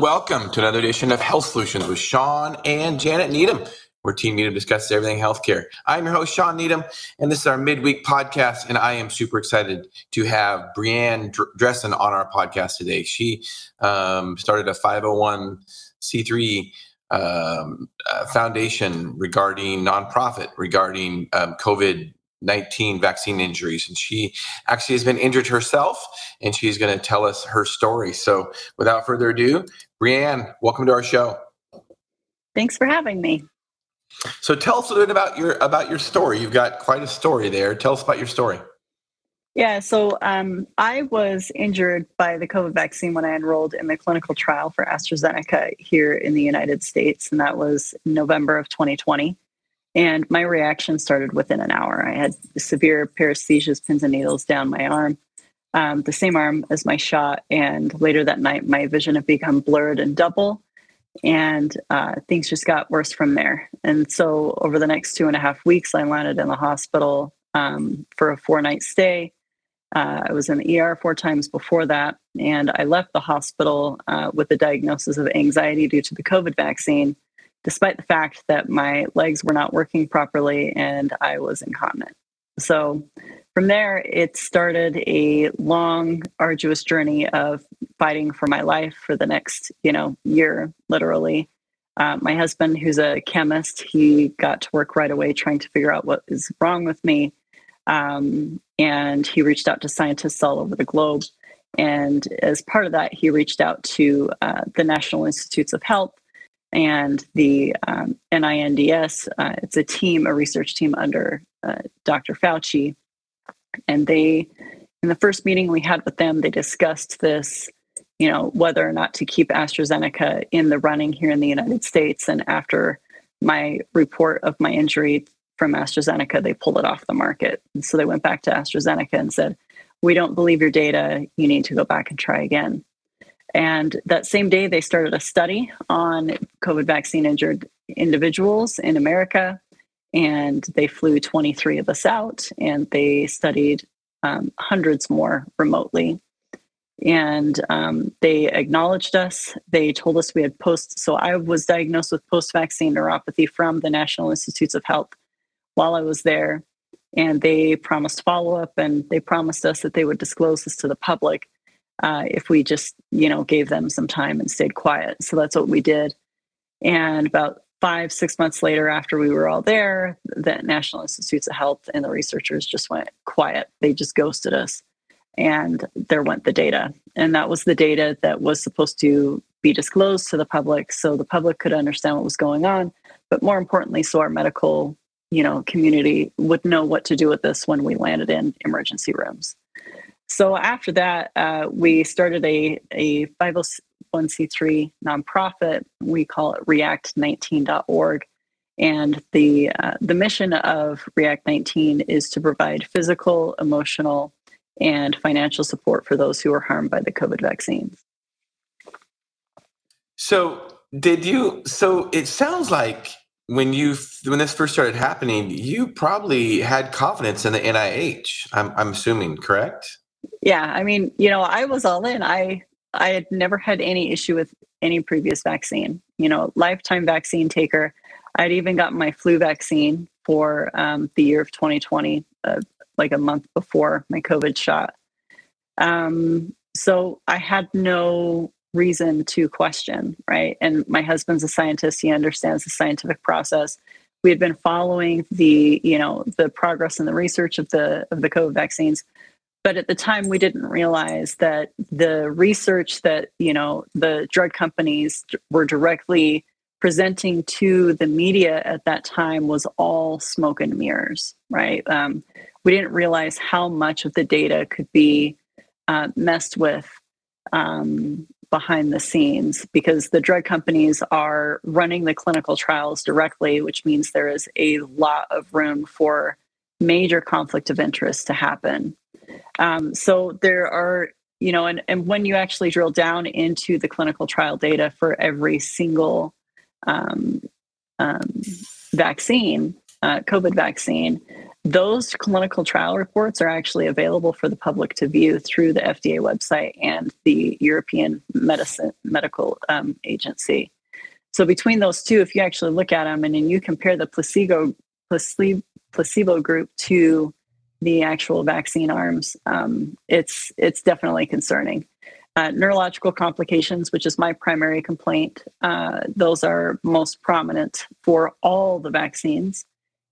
Welcome to another edition of Health Solutions with Shawn and Janet Needham, where Team Needham discusses everything healthcare. I'm your host, Shawn Needham, and this is our midweek podcast. And I am super excited to have Brianne Dressen on our podcast today. She um, started a 501c3 um, uh, foundation regarding nonprofit regarding um, COVID 19 vaccine injuries. And she actually has been injured herself, and she's going to tell us her story. So, without further ado, Brianne, welcome to our show. Thanks for having me. So, tell us a little bit about your about your story. You've got quite a story there. Tell us about your story. Yeah, so um, I was injured by the COVID vaccine when I enrolled in the clinical trial for AstraZeneca here in the United States, and that was November of 2020. And my reaction started within an hour. I had severe paresthesias, pins and needles down my arm, um, the same arm as my shot. And later that night, my vision had become blurred and double. And uh, things just got worse from there. And so over the next two and a half weeks, I landed in the hospital um, for a four night stay. Uh, I was in the ER four times before that. And I left the hospital uh, with a diagnosis of anxiety due to the COVID vaccine despite the fact that my legs were not working properly and I was incontinent. So from there, it started a long, arduous journey of fighting for my life for the next, you know, year, literally. Uh, my husband, who's a chemist, he got to work right away trying to figure out what is wrong with me. Um, and he reached out to scientists all over the globe. And as part of that, he reached out to uh, the National Institutes of Health and the um, NINDS. Uh, it's a team, a research team under uh, Dr. Fauci. And they, in the first meeting we had with them, they discussed this, you know, whether or not to keep AstraZeneca in the running here in the United States. And after my report of my injury from AstraZeneca, they pulled it off the market. And so they went back to AstraZeneca and said, we don't believe your data. You need to go back and try again. And that same day, they started a study on COVID vaccine injured individuals in America. And they flew 23 of us out and they studied um, hundreds more remotely. And um, they acknowledged us. They told us we had post. So I was diagnosed with post vaccine neuropathy from the National Institutes of Health while I was there. And they promised follow up and they promised us that they would disclose this to the public uh, if we just you know gave them some time and stayed quiet. So that's what we did. And about five six months later after we were all there the national institutes of health and the researchers just went quiet. They just ghosted us. And there went the data. And that was the data that was supposed to be disclosed to the public so the public could understand what was going on. But more importantly so our medical you know community would know what to do with this when we landed in emergency rooms so after that, uh, we started a, a 501c3 nonprofit. We call it react19.org. And the, uh, the mission of React 19 is to provide physical, emotional, and financial support for those who are harmed by the COVID vaccines. So, did you? So, it sounds like when you when this first started happening, you probably had confidence in the NIH. I'm, I'm assuming, correct? Yeah, I mean, you know, I was all in. I I had never had any issue with any previous vaccine. You know, lifetime vaccine taker. I'd even gotten my flu vaccine for um, the year of 2020, uh, like a month before my COVID shot. Um, so I had no reason to question, right? And my husband's a scientist; he understands the scientific process. We had been following the, you know, the progress and the research of the of the COVID vaccines but at the time we didn't realize that the research that you know the drug companies were directly presenting to the media at that time was all smoke and mirrors right? Um, we didn't realize how much of the data could be uh, messed with um, behind the scenes because the drug companies are running the clinical trials directly which means there is a lot of room for major conflict of interest to happen um, so there are, you know, and, and when you actually drill down into the clinical trial data for every single um, um, vaccine, uh, COVID vaccine, those clinical trial reports are actually available for the public to view through the FDA website and the European Medicine Medical um, Agency. So between those two, if you actually look at them and then you compare the placebo placebo, placebo group to the actual vaccine arms, um, it's it's definitely concerning. Uh, neurological complications, which is my primary complaint, uh, those are most prominent for all the vaccines.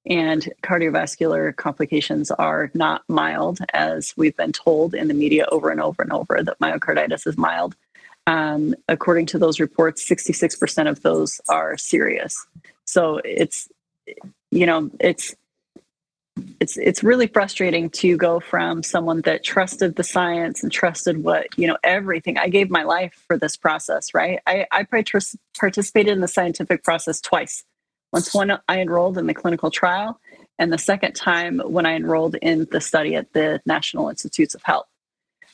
And cardiovascular complications are not mild, as we've been told in the media over and over and over that myocarditis is mild. Um, according to those reports, 66% of those are serious. So it's, you know, it's it's it's really frustrating to go from someone that trusted the science and trusted what you know everything i gave my life for this process right? I i participated in the scientific process twice. Once one i enrolled in the clinical trial and the second time when i enrolled in the study at the national institutes of health.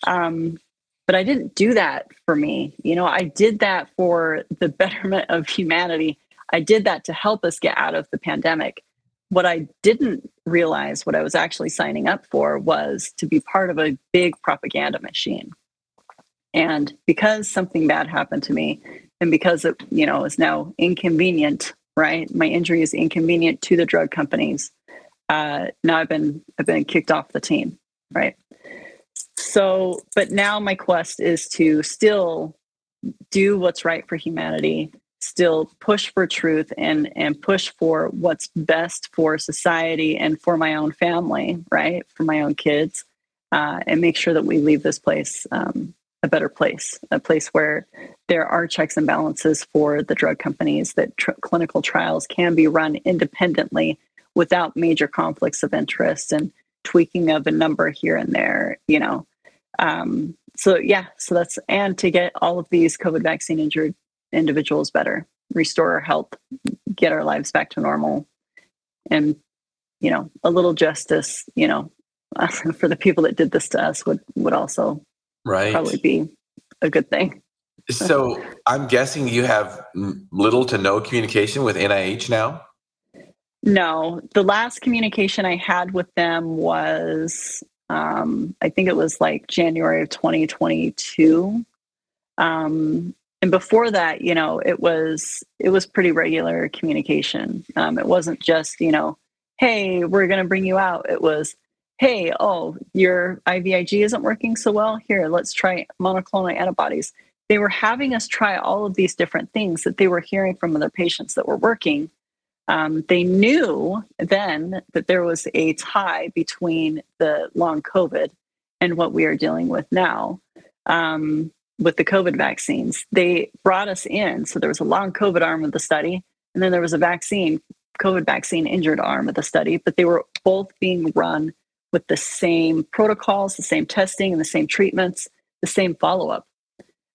Um, but i didn't do that for me. You know i did that for the betterment of humanity. I did that to help us get out of the pandemic what I didn't realize, what I was actually signing up for, was to be part of a big propaganda machine. And because something bad happened to me, and because it, you know, is now inconvenient, right? My injury is inconvenient to the drug companies. Uh, now I've been I've been kicked off the team, right? So, but now my quest is to still do what's right for humanity, still push for truth and and push for what's best for society and for my own family right? For my own kids uh, and make sure that we leave this place um, a better place a place where there are checks and balances for the drug companies that tr- clinical trials can be run independently without major conflicts of interest and tweaking of a number here and there you know? Um, so yeah so that's and to get all of these covid vaccine injured individuals better, restore our health, get our lives back to normal, and you know, a little justice, you know, for the people that did this to us would would also right probably be a good thing. so I'm guessing you have little to no communication with NIH now. No, the last communication I had with them was, um, I think it was like January of 2022. Um, and before that you know it was it was pretty regular communication. Um, it wasn't just you know hey we're going to bring you out. It was hey oh your ivig isn't working so well. Here let's try monoclonal antibodies. They were having us try all of these different things that they were hearing from other patients that were working. Um, they knew then that there was a tie between the long covid and what we are dealing with now. Um, with the COVID vaccines. They brought us in. So there was a long COVID arm of the study, and then there was a vaccine, COVID vaccine injured arm of the study, but they were both being run with the same protocols, the same testing, and the same treatments, the same follow up.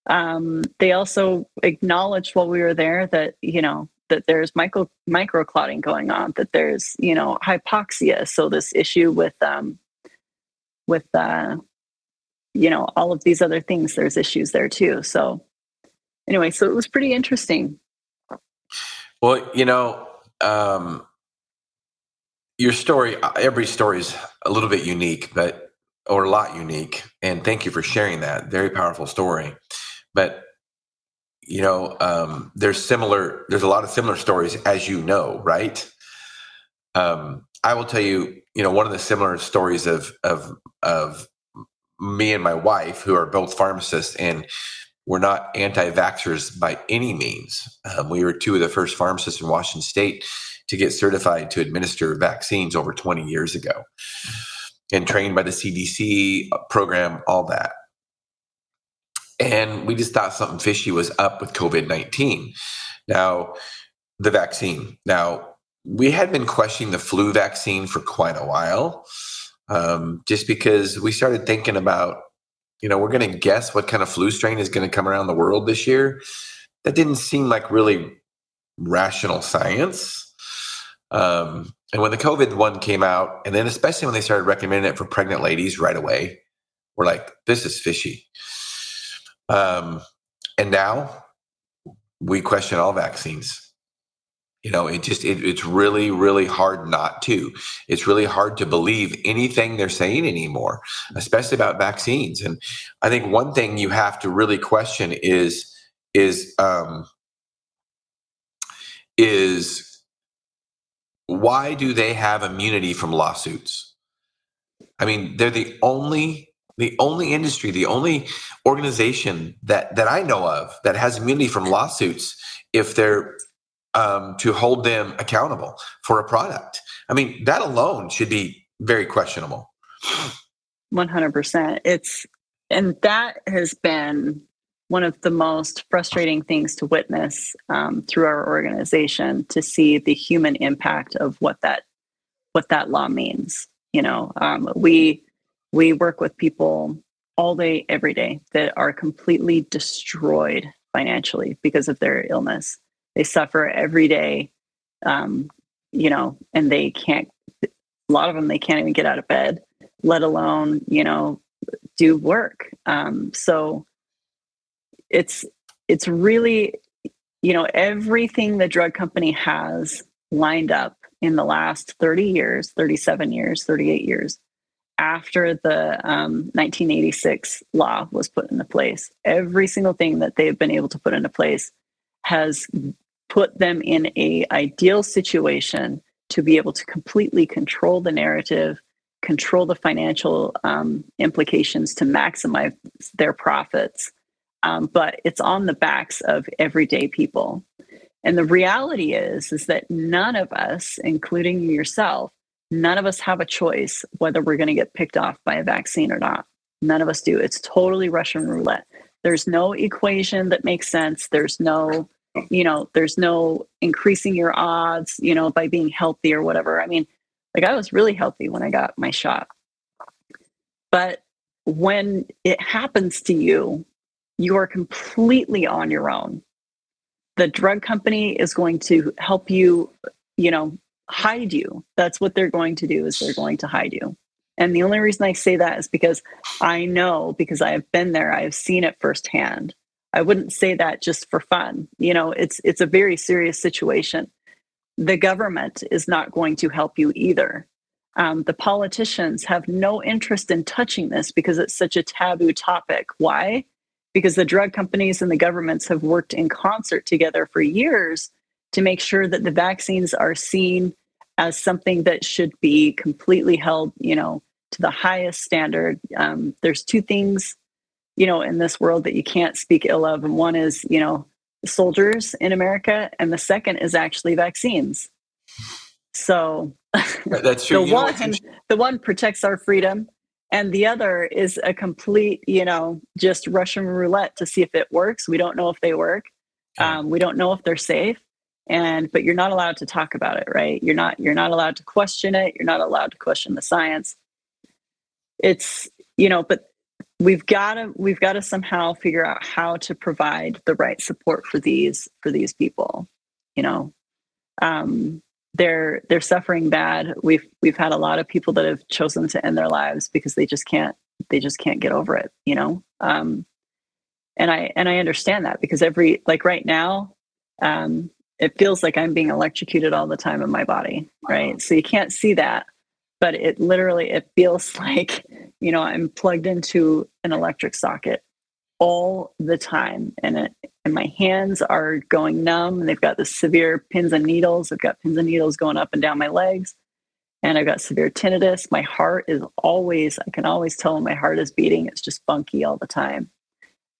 Um, they also acknowledged while we were there that, you know, that there's micro microclotting going on, that there's, you know, hypoxia. So this issue with um, with uh, you know all of these other things there's issues there too. So anyway so it was pretty interesting. Well you know um your story every story is a little bit unique but or a lot unique and thank you for sharing that. Very powerful story. But you know um there's similar there's a lot of similar stories as you know right? Um i will tell you you know one of the similar stories of of of me and my wife, who are both pharmacists, and we're not anti vaxxers by any means. Um, we were two of the first pharmacists in Washington state to get certified to administer vaccines over 20 years ago and trained by the CDC program, all that. And we just thought something fishy was up with COVID 19. Now, the vaccine. Now, we had been questioning the flu vaccine for quite a while um, just because we started thinking about, you know, we're going to guess what kind of flu strain is going to come around the world this year. That didn't seem like really rational science. Um, and when the COVID one came out, and then especially when they started recommending it for pregnant ladies right away, we're like, this is fishy. Um, and now we question all vaccines. You know, it just it, it's really really hard not to. It's really hard to believe anything they're saying anymore, especially about vaccines. And I think one thing you have to really question is is um, is why do they have immunity from lawsuits? I mean, they're the only the only industry, the only organization that that I know of that has immunity from lawsuits if they're um, to hold them accountable for a product. I mean, that alone should be very questionable. One hundred percent. It's and that has been one of the most frustrating things to witness um, through our organization to see the human impact of what that what that law means. You know, um, we we work with people all day, every day that are completely destroyed financially because of their illness. They suffer every day, um, you know, and they can't. A lot of them they can't even get out of bed, let alone you know do work. Um, so it's it's really you know everything the drug company has lined up in the last 30 years 37 years 38 years after the um, 1986 law was put into place every single thing that they've been able to put into place has put them in a ideal situation to be able to completely control the narrative control the financial um, implications to maximize their profits um, but it's on the backs of everyday people. And the reality is, is that none of us, including yourself, none of us have a choice whether we're going to get picked off by a vaccine or not. None of us do. It's totally Russian roulette. There's no equation that makes sense. There's no, you know, there's no increasing your odds, you know, by being healthy or whatever. I mean, like I was really healthy when I got my shot. But when it happens to you, you are completely on your own. The drug company is going to help you, you know, hide you. That's what they're going to do is they're going to hide you. And the only reason I say that is because I know because I have been there, I have seen it firsthand. I wouldn't say that just for fun. You know, it's it's a very serious situation. The government is not going to help you either. Um, the politicians have no interest in touching this because it's such a taboo topic. Why? because the drug companies and the governments have worked in concert together for years to make sure that the vaccines are seen as something that should be completely held, you know, to the highest standard. Um, there's two things, you know, in this world that you can't speak ill of, and one is, you know, soldiers in America, and the second is actually vaccines. So that's true. the one, the one protects our freedom, and the other is a complete you know just russian roulette to see if it works we don't know if they work um, we don't know if they're safe and but you're not allowed to talk about it right you're not you're not allowed to question it you're not allowed to question the science it's you know but we've got to we've got to somehow figure out how to provide the right support for these for these people you know um they're they're suffering bad. We've we've had a lot of people that have chosen to end their lives because they just can't they just can't get over it, you know. Um, and I and I understand that because every like right now, um, it feels like I'm being electrocuted all the time in my body, right? So you can't see that, but it literally it feels like you know I'm plugged into an electric socket all the time and it, and my hands are going numb and they've got the severe pins and needles i've got pins and needles going up and down my legs and i've got severe tinnitus. My heart is always i can always tell when my heart is beating it's just funky all the time.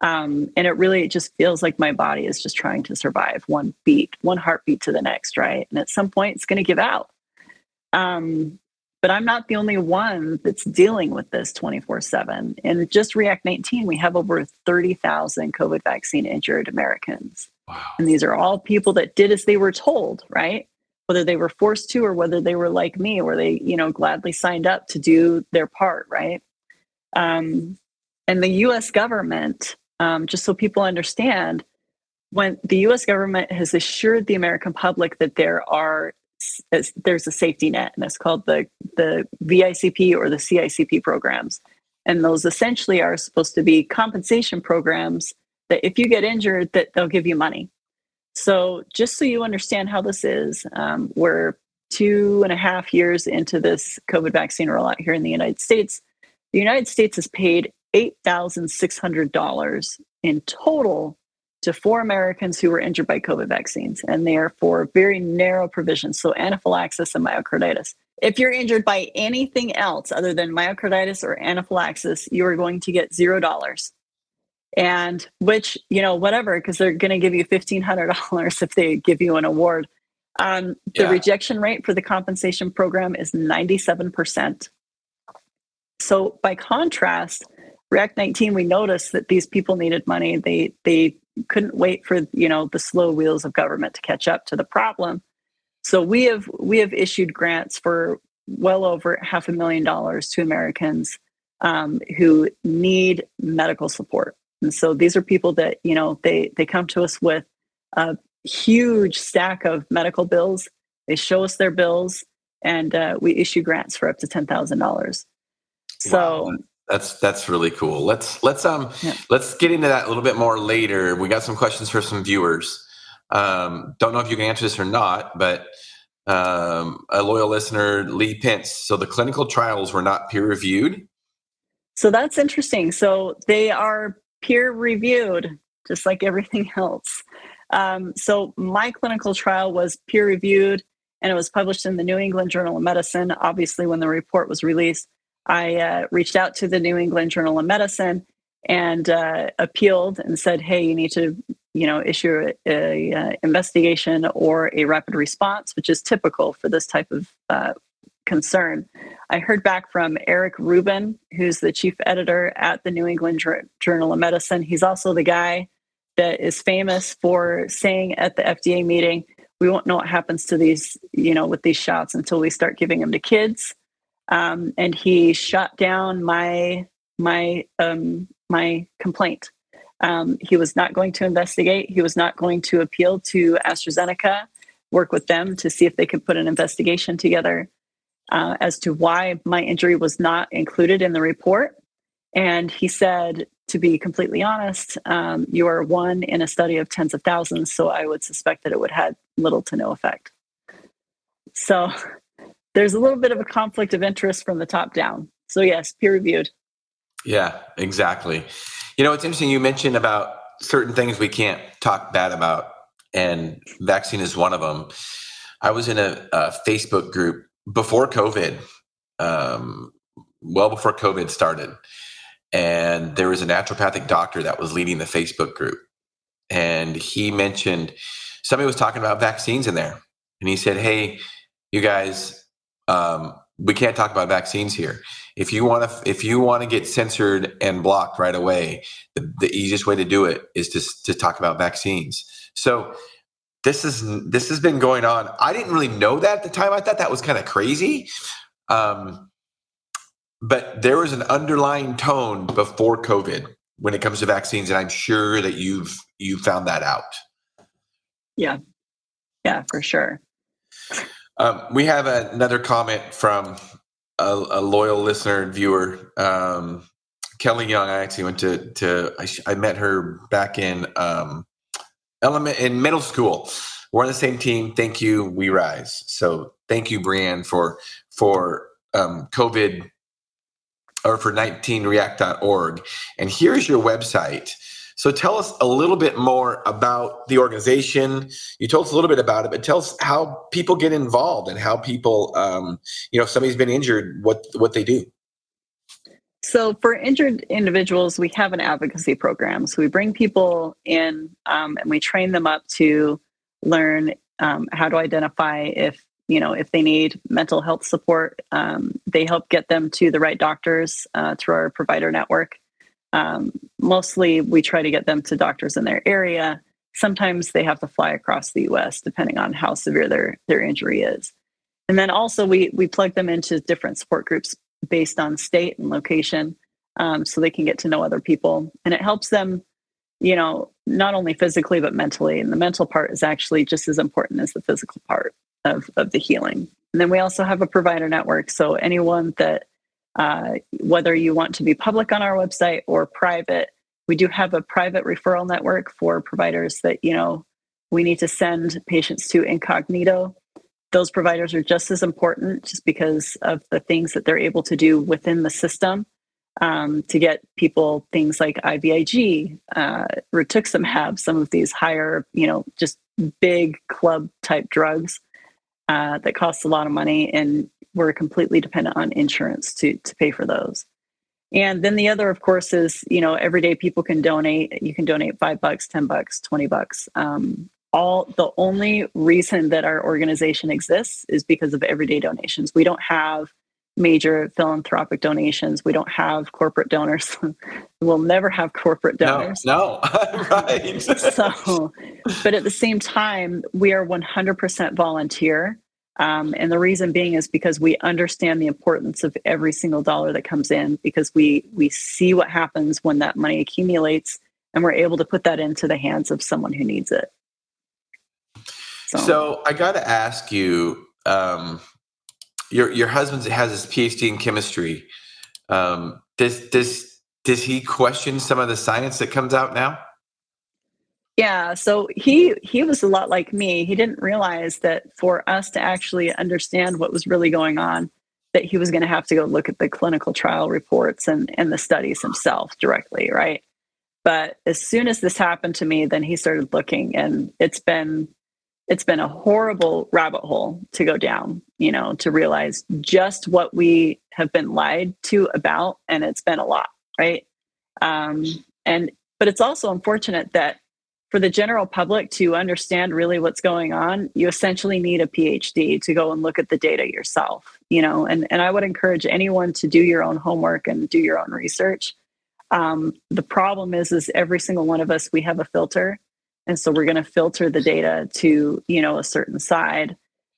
Um, and it really it just feels like my body is just trying to survive one beat one heartbeat to the next right? And at some point it's going to give out. Um, but I'm not the only one that's dealing with this 24 7. And just React 19, we have over 30,000 COVID vaccine injured Americans. Wow. And these are all people that did as they were told, right? Whether they were forced to or whether they were like me, where they, you know, gladly signed up to do their part, right? Um, and the US government, um, just so people understand, when the US government has assured the American public that there are there's a safety net, and it's called the the VICP or the CICP programs. And those essentially are supposed to be compensation programs that if you get injured, that they'll give you money. So, just so you understand how this is, um, we're two and a half years into this COVID vaccine rollout here in the United States. The United States has paid $8,600 in total to four Americans who were injured by COVID vaccines, and they are for very narrow provisions, so anaphylaxis and myocarditis. If you're injured by anything else other than myocarditis or anaphylaxis, you are going to get zero dollars. And which, you know, whatever, because they're going to give you $1,500 if they give you an award. Um, the yeah. rejection rate for the compensation program is 97%. So, by contrast, React 19, we noticed that these people needed money. They they couldn't wait for you know the slow wheels of government to catch up to the problem. So we have we have issued grants for well over half a million dollars to Americans um, who need medical support. And so these are people that you know they they come to us with a huge stack of medical bills. They show us their bills, and uh, we issue grants for up to ten thousand dollars. So wow. That's that's really cool. Let's let's um yeah. let's get into that a little bit more later. We got some questions for some viewers. Um, don't know if you can answer this or not, but um, a loyal listener, Lee Pence. So the clinical trials were not peer reviewed. So that's interesting. So they are peer reviewed, just like everything else. Um, so my clinical trial was peer reviewed, and it was published in the New England Journal of Medicine. Obviously, when the report was released, I uh, reached out to the New England Journal of Medicine and uh, appealed and said, "Hey, you need to, you know, issue a, a, a, investigation or a rapid response, which is typical for this type of uh, concern." I heard back from Eric Rubin, who's the chief editor at the New England Journal of Medicine. He's also the guy that is famous for saying at the FDA meeting, "We won't know what happens to these, you know, with these shots until we start giving them to kids." Um, and he shut down my my um, my complaint. Um, he was not going to investigate. He was not going to appeal to AstraZeneca, work with them to see if they could put an investigation together uh, as to why my injury was not included in the report. And he said, to be completely honest, um, you are one in a study of tens of thousands, so I would suspect that it would have little to no effect. So there's a little bit of a conflict of interest from the top down. So yes, peer reviewed. Yeah, exactly. You know, it's interesting you mentioned about certain things we can't talk bad about, and vaccine is one of them. I was in a, a Facebook group before COVID, um, well before COVID started, and there was a naturopathic doctor that was leading the Facebook group, and he mentioned somebody was talking about vaccines in there, and he said, "Hey, you guys, um, we can't talk about vaccines here. If you want to, if you want to get censored and blocked right away, the, the easiest way to do it is to to talk about vaccines. So this is this has been going on. I didn't really know that at the time. I thought that was kind of crazy. Um, but there was an underlying tone before COVID when it comes to vaccines, and I'm sure that you've you found that out. Yeah, yeah, for sure. Um, we have a, another comment from a, a loyal listener and viewer, um, Kelly Young. I actually went to to I, I met her back in um, element in middle school. We're on the same team. Thank you. We rise. So thank you, Brianne, for for um, COVID or for 19react.org. And here's your website. So tell us a little bit more about the organization. You told us a little bit about it, but tell us how people get involved and how people, um, you know, if somebody's been injured, what what they do. So for injured individuals, we have an advocacy program. So we bring people in um, and we train them up to learn um, how to identify if you know if they need mental health support. Um, they help get them to the right doctors uh, through our provider network. Mostly, we try to get them to doctors in their area. Sometimes they have to fly across the U.S. depending on how severe their their injury is. And then also we we plug them into different support groups based on state and location, um, so they can get to know other people, and it helps them, you know, not only physically but mentally. And the mental part is actually just as important as the physical part of of the healing. And then we also have a provider network, so anyone that uh, whether you want to be public on our website or private. We do have a private referral network for providers that, you know, we need to send patients to incognito. Those providers are just as important just because of the things that they're able to do within the system um, to get people things like IVIG, uh, rituximab, some of these higher, you know, just big club type drugs uh, that cost a lot of money, and we're completely dependent on insurance to to pay for those. And then the other, of course, is you know everyday people can donate. You can donate five bucks, ten bucks, twenty bucks. Um, all the only reason that our organization exists is because of everyday donations. We don't have major philanthropic donations. We don't have corporate donors. we'll never have corporate donors. No, no. right. so, but at the same time, we are 100% volunteer. Um, and the reason being is because we understand the importance of every single dollar that comes in because we we see what happens when that money accumulates and we're able to put that into the hands of someone who needs it. So, so I got to ask you, um, your your husband has his PhD in chemistry. Um, does does does he question some of the science that comes out now? Yeah, so he he was a lot like me. He didn't realize that for us to actually understand what was really going on, that he was going to have to go look at the clinical trial reports and and the studies himself directly, right? But as soon as this happened to me, then he started looking, and it's been it's been a horrible rabbit hole to go down, you know, to realize just what we have been lied to about. And it's been a lot, right? Um, and, but it's also unfortunate that for the general public to understand really what's going on, you essentially need a PhD to go and look at the data yourself, you know, and, and I would encourage anyone to do your own homework and do your own research. Um, the problem is, is every single one of us, we have a filter and so we're going to filter the data to you know a certain side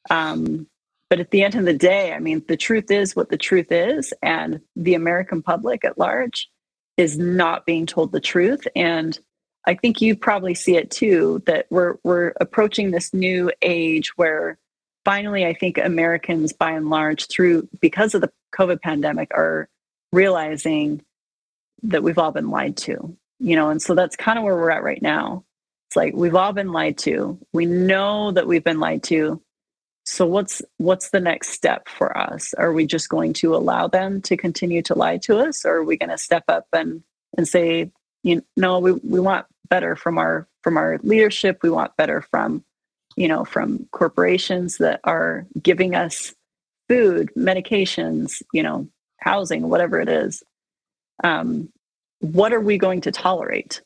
um, but at the end of the day i mean the truth is what the truth is and the american public at large is not being told the truth and i think you probably see it too that we're we're approaching this new age where finally i think americans by and large through because of the covid pandemic are realizing that we've all been lied to you know and so that's kind of where we're at right now it's like we've all been lied to. We know that we've been lied to. So what's what's the next step for us? Are we just going to allow them to continue to lie to us or are we going to step up and and say, you know, we, we want better from our from our leadership, we want better from you know, from corporations that are giving us food, medications, you know, housing, whatever it is. Um, what are we going to tolerate?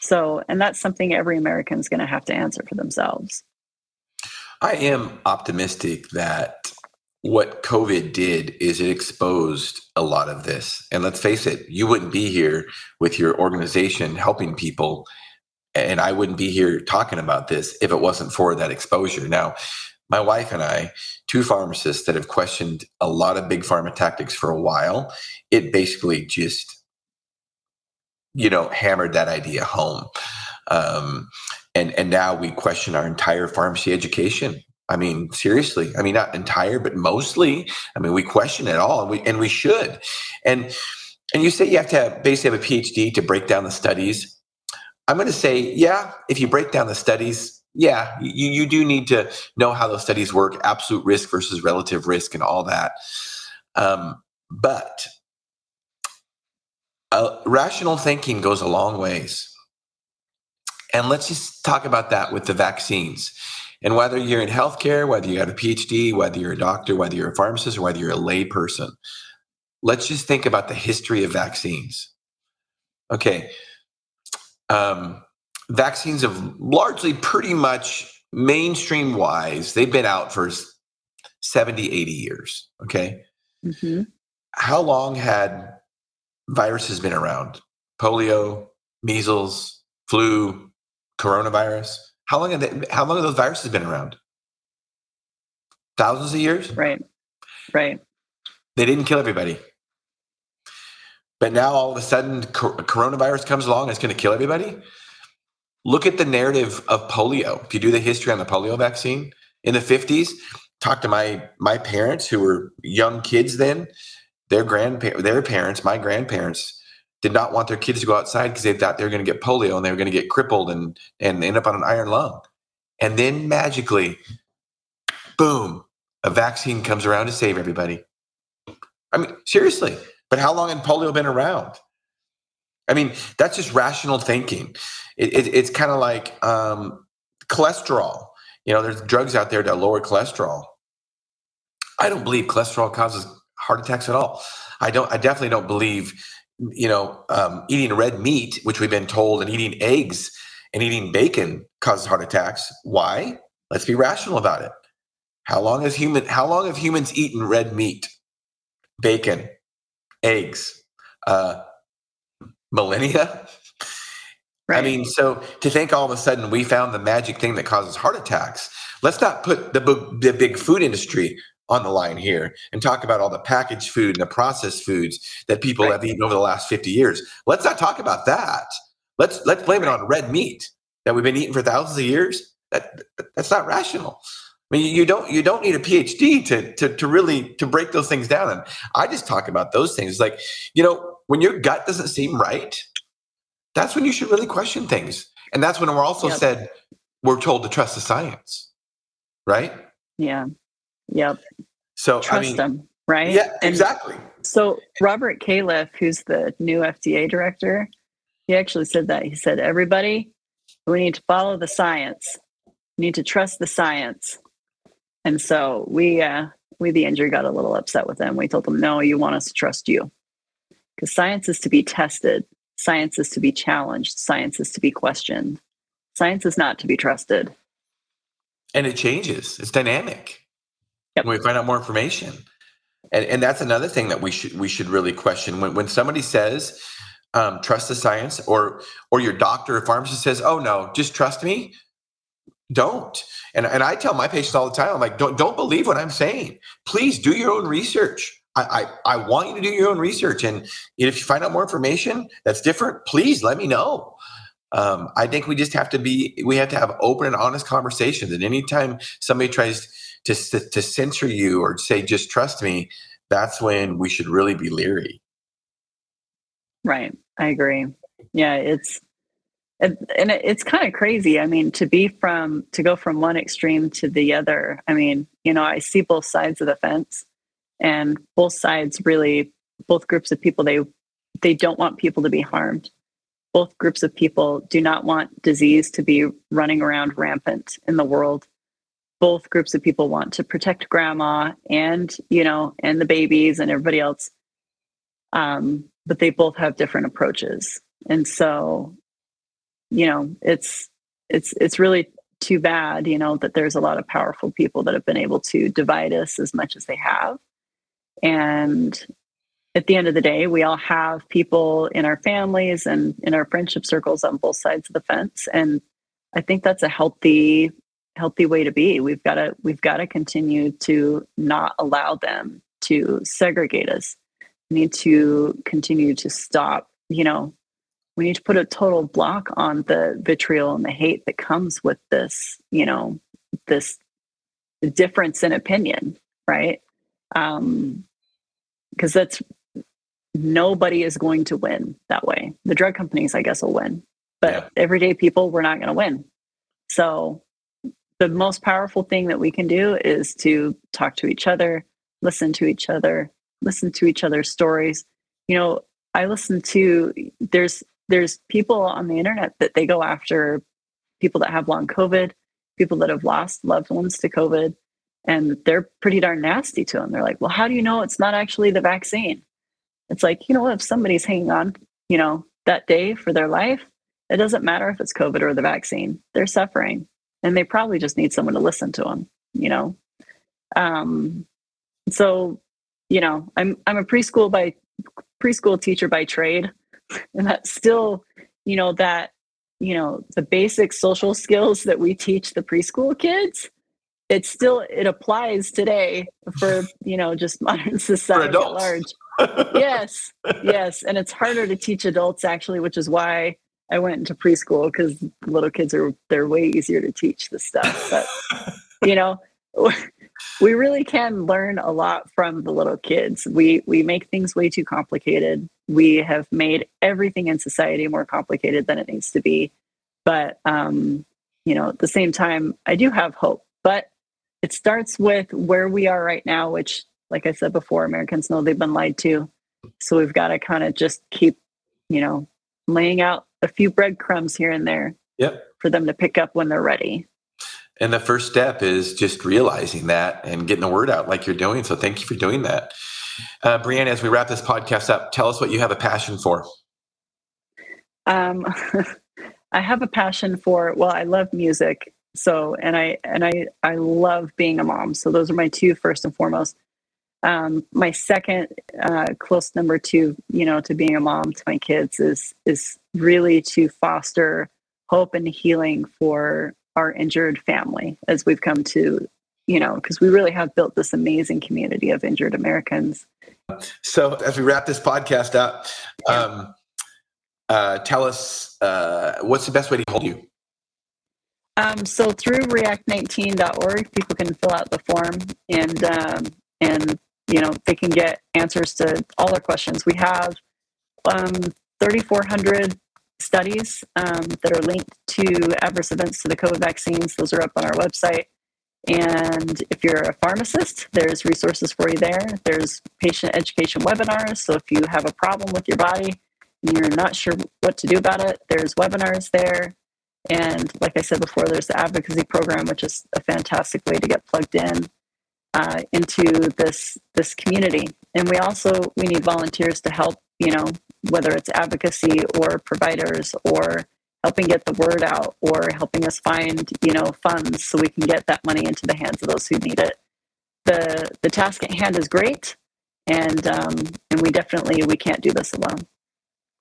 So, and that's something every American is going to have to answer for themselves. I am optimistic that what COVID did is it exposed a lot of this. And let's face it, you wouldn't be here with your organization helping people. And I wouldn't be here talking about this if it wasn't for that exposure. Now, my wife and I, two pharmacists that have questioned a lot of big pharma tactics for a while, it basically just you know, hammered that idea home. Um, and and now we question our entire pharmacy education. I mean, seriously. I mean, not entire, but mostly. I mean, we question it all, and we and we should. And and you say you have to have, basically have a PhD to break down the studies. I'm going to say, yeah. If you break down the studies, yeah, you you do need to know how those studies work, absolute risk versus relative risk, and all that. Um, but uh, rational thinking goes a long ways. And let's just talk about that with the vaccines. And whether you're in healthcare, whether you have a PhD, whether you're a doctor, whether you're a pharmacist, or whether you're a layperson, let's just think about the history of vaccines. Okay. Um, vaccines have largely pretty much mainstream wise, they've been out for 70, 80 years. Okay. Mm-hmm. How long had viruses been around polio, measles, flu, coronavirus. How long have they, how long have those viruses been around? Thousands of years? Right. Right. They didn't kill everybody. But now all of a sudden coronavirus comes along, and it's going to kill everybody. Look at the narrative of polio. If you do the history on the polio vaccine in the 50s, talk to my my parents who were young kids then their grandpa- their parents, my grandparents, did not want their kids to go outside because they thought they were going to get polio and they were going to get crippled and and end up on an iron lung. And then magically, boom, a vaccine comes around to save everybody. I mean, seriously, but how long had polio been around? I mean, that's just rational thinking. It, it, it's kind of like um, cholesterol. You know, there's drugs out there that lower cholesterol. I don't believe cholesterol causes heart attacks at all. I don't. I definitely don't believe. You know, um, eating red meat, which we've been told, and eating eggs and eating bacon causes heart attacks. Why? Let's be rational about it. How long has human? How long have humans eaten red meat, bacon, eggs? Uh, millennia. Right. I mean, so to think all of a sudden we found the magic thing that causes heart attacks. Let's not put the, the big food industry on the line here and talk about all the packaged food and the processed foods that people right. have eaten over the last 50 years. Let's not talk about that. Let's let's blame it on red meat that we've been eating for thousands of years. That that's not rational. I mean, you don't you don't need a PhD to to to really to break those things down. And I just talk about those things. Like, you know, when your gut doesn't seem right, that's when you should really question things. And that's when we're also yep. said we're told to trust the science, right? Yeah. Yep. So trust I mean, them, right? Yeah, and exactly. So Robert Califf, who's the new FDA director, he actually said that. He said, "Everybody, we need to follow the science. We need to trust the science." And so we, uh, we the injury got a little upset with them. We told them, "No, you want us to trust you." because science is to be tested, science is to be challenged, science is to be questioned, science is not to be trusted. And it changes, it's dynamic. Yep. When we find out more information. And, and that's another thing that we should we should really question when, when somebody says um, trust the science or or your doctor or pharmacist says oh no just trust me don't and, and i tell my patients all the time i'm like don't don't believe what i'm saying please do your own research I, I, I want you to do your own research. And if you find out more information that's different, please let me know. Um, I think we just have to be, we have to have open and honest conversations. And anytime somebody tries to, to censor you or say, just trust me, that's when we should really be leery. Right. I agree. Yeah. It's, and it's kind of crazy. I mean, to be from, to go from one extreme to the other. I mean, you know, I see both sides of the fence and both sides really both groups of people they they don't want people to be harmed both groups of people do not want disease to be running around rampant in the world both groups of people want to protect grandma and you know and the babies and everybody else. Um, but they both have different approaches. And so you know it's it's it's really too bad you know that there's a lot of powerful people that have been able to divide us as much as they have. And at the end of the day, we all have people in our families and in our friendship circles on both sides of the fence. And I think that's a healthy, healthy way to be. We've got to we've got to continue to not allow them to segregate us. We need to continue to stop, you know, we need to put a total block on the vitriol and the hate that comes with this, you know, this difference in opinion, right? Um, because that's nobody is going to win that way. The drug companies, I guess, will win, but yeah. everyday people, we're not going to win. So, the most powerful thing that we can do is to talk to each other, listen to each other, listen to each other's stories. You know, I listen to there's there's people on the internet that they go after people that have long COVID, people that have lost loved ones to COVID, and they're pretty darn nasty to them. They're like, well, how do you know it's not actually the vaccine? It's like, you know, if somebody's hanging on, you know, that day for their life, it doesn't matter if it's COVID or the vaccine. They're suffering and they probably just need someone to listen to them, you know? Um, so, you know, I'm, I'm a preschool by preschool teacher by trade. And that's still, you know, that, you know, the basic social skills that we teach the preschool kids it still it applies today for you know just modern society at large yes yes and it's harder to teach adults actually which is why i went into preschool because little kids are they're way easier to teach this stuff but you know we really can learn a lot from the little kids. We we make things way too complicated. We have made everything in society more complicated than it needs to be. But um you know, at the same time, I do have hope, but it starts with where we are right now, which, like I said before, Americans know they've been lied to. So we've got to kind of just keep, you know, laying out a few breadcrumbs here and there yep. for them to pick up when they're ready. And the first step is just realizing that and getting the word out like you're doing. So thank you for doing that. Uh, Brianne, as we wrap this podcast up, tell us what you have a passion for. Um, I have a passion for, well, I love music. So, and I, and I, I love being a mom. So those are my two first and foremost. Um, my second, uh, close number two, you know, to being a mom to my kids is, is really to foster hope and healing for our injured family as we've come to you know because we really have built this amazing community of injured americans. So as we wrap this podcast up um, uh, tell us uh, what's the best way to hold you? Um, so through react19.org people can fill out the form and um, and you know they can get answers to all their questions we have um, 3400 studies um, that are linked to adverse events to the COVID vaccines. Those are up on our website. And if you're a pharmacist, there's resources for you there. There's patient education webinars. So if you have a problem with your body and you're not sure what to do about it, there's webinars there. And like I said before, there's the advocacy program, which is a fantastic way to get plugged in uh, into this this community. And we also we need volunteers to help. You know, whether it's advocacy or providers or helping get the word out or helping us find you know funds so we can get that money into the hands of those who need it the the task at hand is great and um, and we definitely we can't do this alone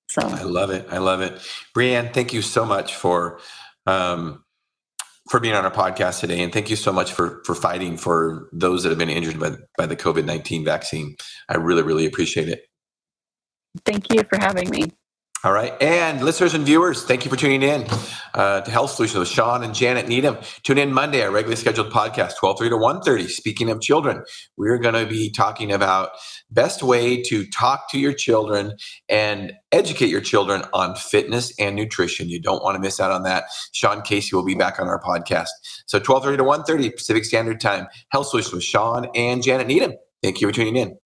so i love it i love it brianne thank you so much for um, for being on our podcast today and thank you so much for for fighting for those that have been injured by, by the covid-19 vaccine i really really appreciate it Thank you for having me. All right. And listeners and viewers, thank you for tuning in uh, to Health Solutions with Shawn and Janet Needham. Tune in Monday, our regularly scheduled podcast, 12.30 to 1.30. Speaking of children, we're going to be talking about best way to talk to your children and educate your children on fitness and nutrition. You don't want to miss out on that. Sean Casey will be back on our podcast. So 12.30 to 1.30 Pacific Standard Time, Health Solutions with Shawn and Janet Needham. Thank you for tuning in.